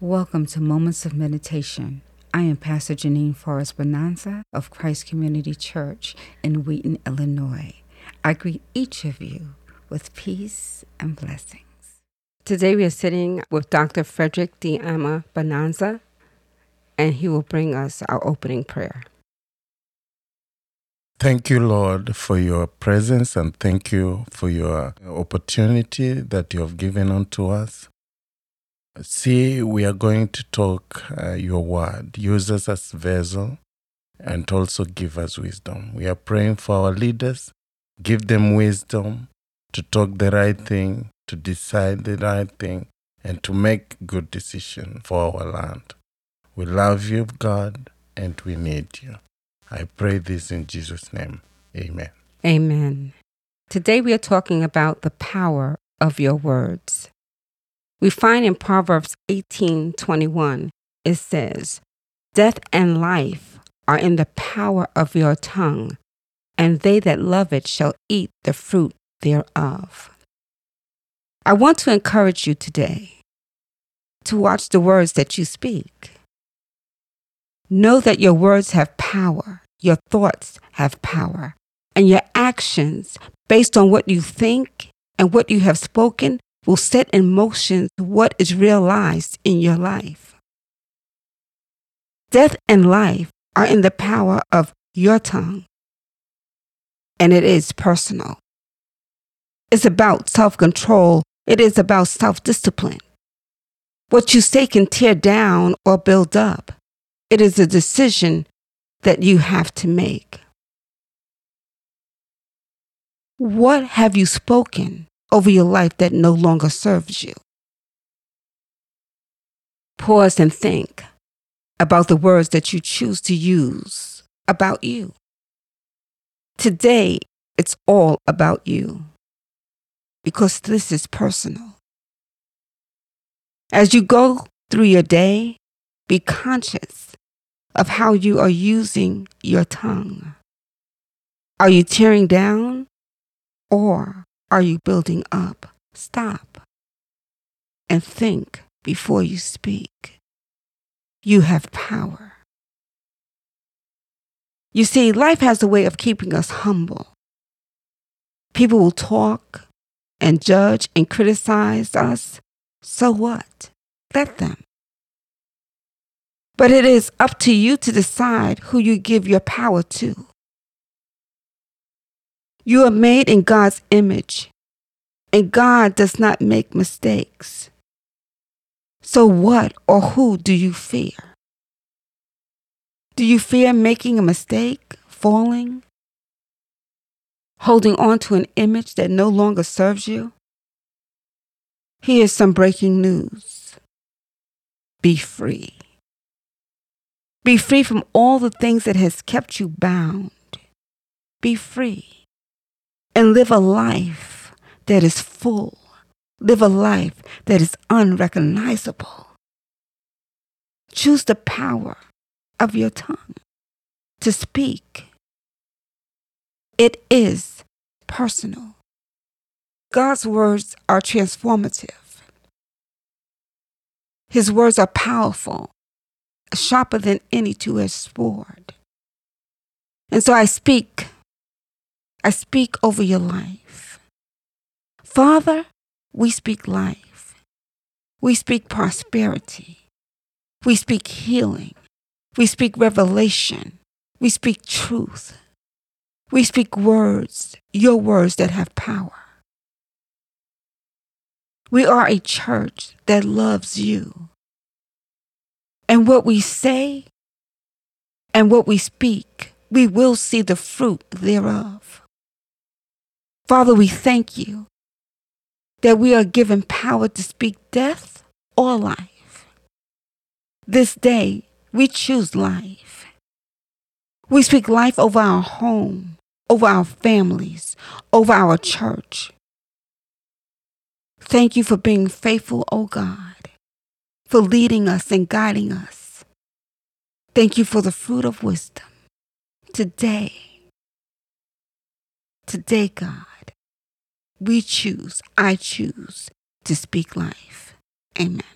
Welcome to Moments of Meditation. I am Pastor Janine Forrest Bonanza of Christ Community Church in Wheaton, Illinois. I greet each of you with peace and blessings. Today we are sitting with Dr. Frederick D. Ama Bonanza, and he will bring us our opening prayer. Thank you, Lord, for your presence and thank you for your opportunity that you have given unto us. See, we are going to talk uh, your word. Use us as vessel and also give us wisdom. We are praying for our leaders. Give them wisdom to talk the right thing, to decide the right thing, and to make good decision for our land. We love you, God, and we need you. I pray this in Jesus' name. Amen. Amen. Today we are talking about the power of your words. We find in Proverbs 18:21 it says, "Death and life are in the power of your tongue, and they that love it shall eat the fruit thereof." I want to encourage you today to watch the words that you speak. Know that your words have power, your thoughts have power, and your actions, based on what you think and what you have spoken, will set in motion what is realized in your life. Death and life are in the power of your tongue, and it is personal. It's about self control, it is about self discipline. What you say can tear down or build up. It is a decision that you have to make. What have you spoken over your life that no longer serves you? Pause and think about the words that you choose to use about you. Today, it's all about you because this is personal. As you go through your day, be conscious of how you are using your tongue. Are you tearing down or are you building up? Stop and think before you speak. You have power. You see, life has a way of keeping us humble. People will talk and judge and criticize us. So what? Let them. But it is up to you to decide who you give your power to. You are made in God's image, and God does not make mistakes. So, what or who do you fear? Do you fear making a mistake, falling, holding on to an image that no longer serves you? Here's some breaking news be free. Be free from all the things that has kept you bound. Be free and live a life that is full. Live a life that is unrecognizable. Choose the power of your tongue to speak. It is personal. God's words are transformative. His words are powerful sharper than any two edged sword. And so I speak, I speak over your life. Father, we speak life. We speak prosperity. We speak healing. We speak revelation. We speak truth. We speak words, your words that have power. We are a church that loves you and what we say and what we speak, we will see the fruit thereof. Father, we thank you that we are given power to speak death or life. This day, we choose life. We speak life over our home, over our families, over our church. Thank you for being faithful, O oh God for leading us and guiding us. Thank you for the fruit of wisdom. Today, today, God, we choose, I choose to speak life. Amen.